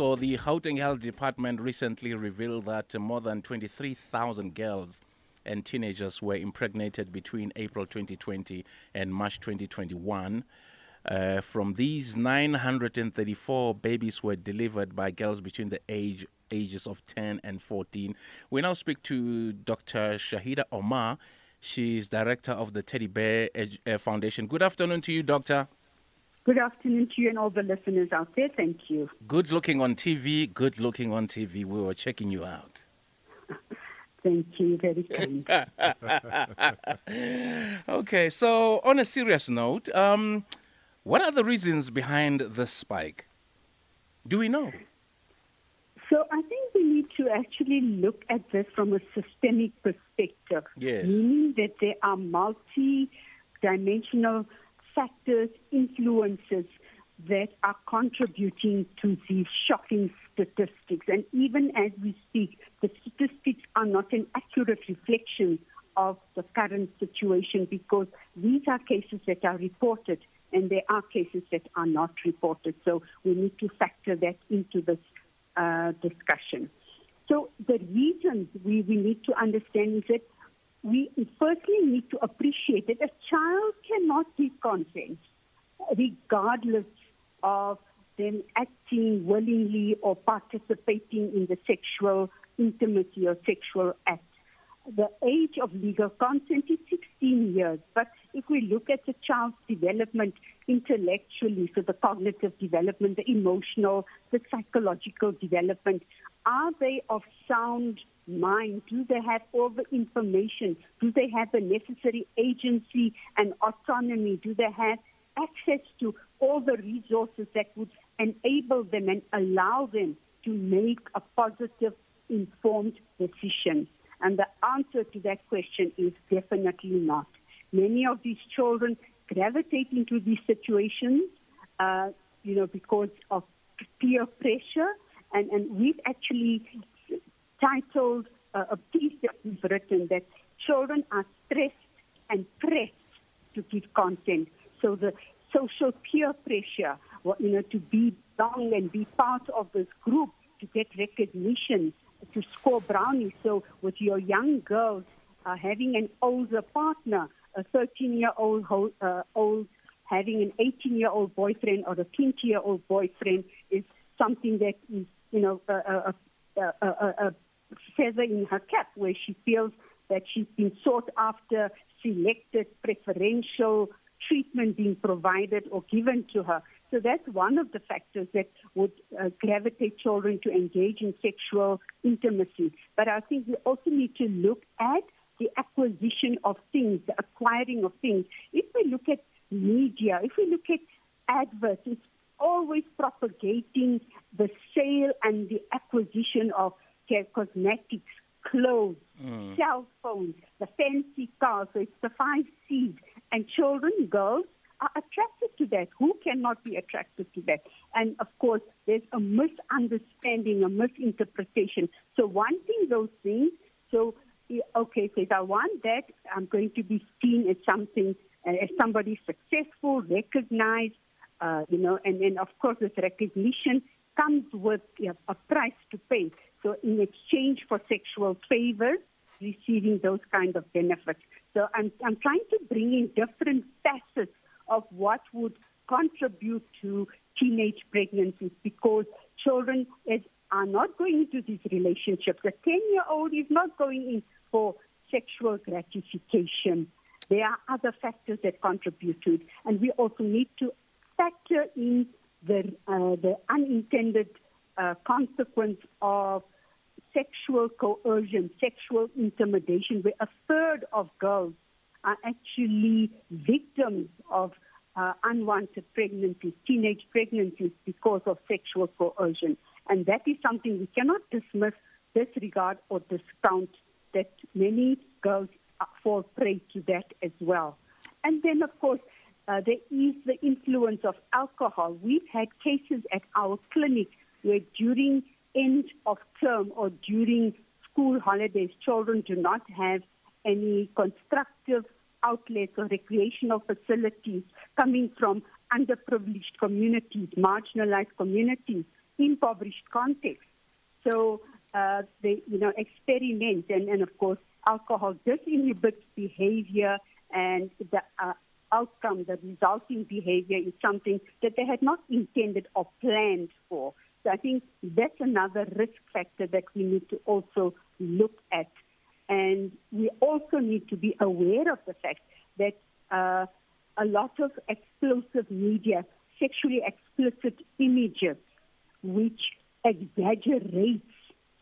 So the Gauteng Health Department recently revealed that more than 23,000 girls and teenagers were impregnated between April 2020 and March 2021. Uh, from these, 934 babies were delivered by girls between the age ages of 10 and 14. We now speak to Dr. Shahida Omar. She's director of the Teddy Bear uh, Foundation. Good afternoon to you, doctor. Good afternoon to you and all the listeners out there. Thank you. Good looking on TV. Good looking on TV. We were checking you out. Thank you. Very kind. okay, so on a serious note, um, what are the reasons behind the spike? Do we know? So I think we need to actually look at this from a systemic perspective, yes. meaning that there are multi-dimensional factors, influences that are contributing to these shocking statistics. And even as we speak, the statistics are not an accurate reflection of the current situation because these are cases that are reported and there are cases that are not reported. So we need to factor that into this uh, discussion. So the reasons we, we need to understand is that we firstly need to appreciate that a child cannot give consent regardless of them acting willingly or participating in the sexual intimacy or sexual act. The age of legal consent is 16 years, but if we look at the child's development intellectually, so the cognitive development, the emotional, the psychological development, are they of sound mind? Do they have all the information? Do they have the necessary agency and autonomy? Do they have access to all the resources that would enable them and allow them to make a positive, informed decision? And the answer to that question is definitely not. Many of these children gravitate into these situations, uh, you know, because of peer pressure. And, and we've actually titled uh, a piece that we've written that children are stressed and pressed to give content. So the social peer pressure, you know, to be belong and be part of this group, to get recognition, to score brownies. So with your young girls uh, having an older partner, a 13-year-old uh, old having an 18-year-old boyfriend or a 20-year-old boyfriend is something that is, you know, a, a, a, a feather in her cap where she feels that she's been sought after, selected, preferential treatment being provided or given to her. So that's one of the factors that would uh, gravitate children to engage in sexual intimacy. But I think we also need to look at the acquisition of things, the acquiring of things. If we look at media, if we look at adverts, it's always propagating the sale and the acquisition of care cosmetics, clothes, mm. cell phones, the fancy cars. So it's the five C's. And children, girls, are attracted to that. Who cannot be attracted to that? And of course, there's a misunderstanding, a misinterpretation. So wanting those things, so okay, so I want that, I'm going to be seen as something, uh, as somebody successful, recognized, uh, you know, and then of course this recognition comes with you know, a price to pay. So in exchange for sexual favors, receiving those kind of benefits. So I'm, I'm trying to bring in different facets of what would contribute to teenage pregnancies because children is, are not going into these relationships. A 10 year old is not going in for sexual gratification. There are other factors that contribute to it. And we also need to factor in the, uh, the unintended uh, consequence of sexual coercion, sexual intimidation, where a third of girls are actually victims of uh, unwanted pregnancies, teenage pregnancies, because of sexual coercion. And that is something we cannot dismiss, disregard, or discount that many girls fall prey to that as well. And then, of course, uh, there is the influence of alcohol. We've had cases at our clinic where during end of term or during school holidays, children do not have any constructive outlets or recreational facilities coming from underprivileged communities, marginalized communities. Impoverished context. So uh, they, you know, experiment, and, and of course, alcohol disinhibits behavior, and the uh, outcome, the resulting behavior, is something that they had not intended or planned for. So I think that's another risk factor that we need to also look at. And we also need to be aware of the fact that uh, a lot of explosive media, sexually explicit images, which exaggerates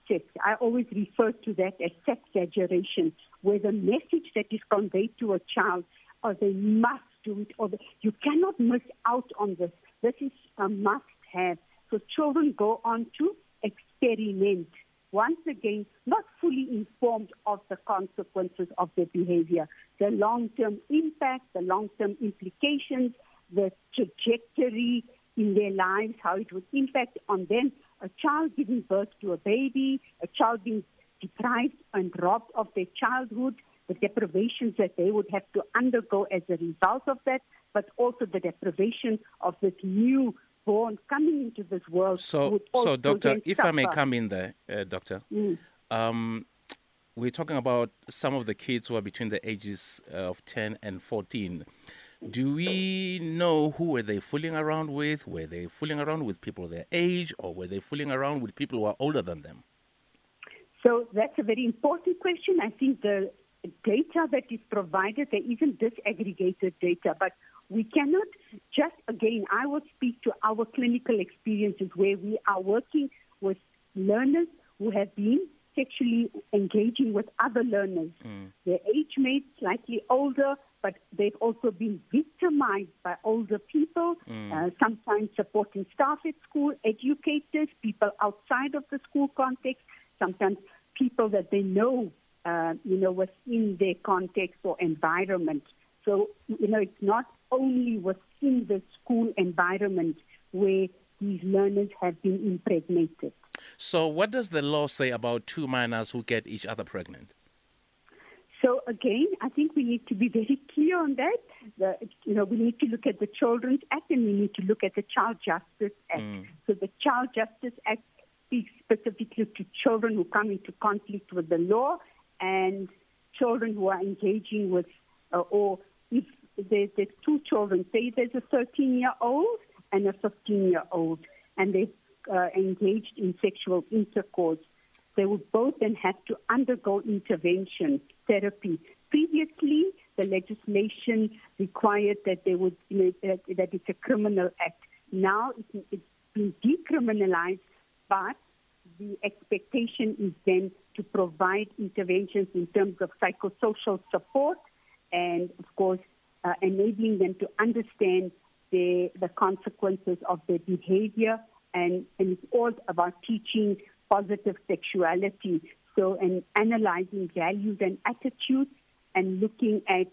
sex. I always refer to that as sex exaggeration, where the message that is conveyed to a child, or they must do it, or the, you cannot miss out on this. This is a must have. So children go on to experiment. Once again, not fully informed of the consequences of their behavior, the long term impact, the long term implications, the trajectory in their lives, how it would impact on them. A child giving birth to a baby, a child being deprived and robbed of their childhood, the deprivations that they would have to undergo as a result of that, but also the deprivation of this new born coming into this world. So, so doctor, if suffer. I may come in there, uh, doctor, mm. um, we're talking about some of the kids who are between the ages of 10 and 14. Do we know who were they fooling around with? Were they fooling around with people their age, or were they fooling around with people who are older than them? So that's a very important question. I think the data that is provided, there isn't disaggregated data, but we cannot just, again, I will speak to our clinical experiences where we are working with learners who have been sexually engaging with other learners. Mm. Their age mates, slightly older, but they've also been victimized by older people, Mm. uh, sometimes supporting staff at school, educators, people outside of the school context, sometimes people that they know, uh, you know, within their context or environment. So, you know, it's not only within the school environment where these learners have been impregnated. So, what does the law say about two minors who get each other pregnant? So again, I think we need to be very clear on that. The, you know, we need to look at the Children's Act and we need to look at the Child Justice Act. Mm. So the Child Justice Act speaks specifically to children who come into conflict with the law and children who are engaging with, uh, or if there's, there's two children, say there's a 13-year-old and a 15-year-old, and they've uh, engaged in sexual intercourse they would both then have to undergo intervention therapy. Previously, the legislation required that they would you know, that, that it's a criminal act. Now it's, it's been decriminalized, but the expectation is then to provide interventions in terms of psychosocial support and, of course, uh, enabling them to understand the, the consequences of their behavior. And, and it's all about teaching positive sexuality. So, and analyzing values and attitudes and looking at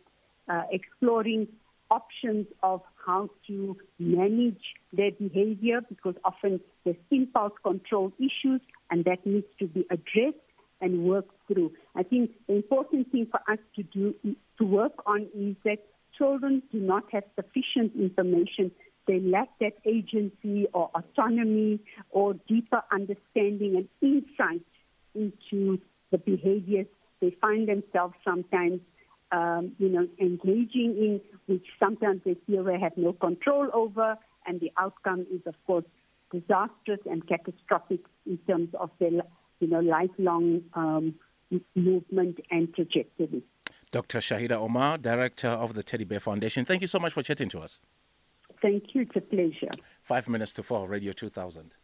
uh, exploring options of how to manage their behavior because often there's impulse control issues and that needs to be addressed and worked through. I think the important thing for us to do to work on is that children do not have sufficient information they lack that agency or autonomy or deeper understanding and insight into the behaviors they find themselves sometimes, um, you know, engaging in, which sometimes they feel they have no control over, and the outcome is, of course, disastrous and catastrophic in terms of their, you know, lifelong um, movement and trajectory. Dr. Shahida Omar, Director of the Teddy Bear Foundation, thank you so much for chatting to us. Thank you. It's a pleasure. Five minutes to four, Radio 2000.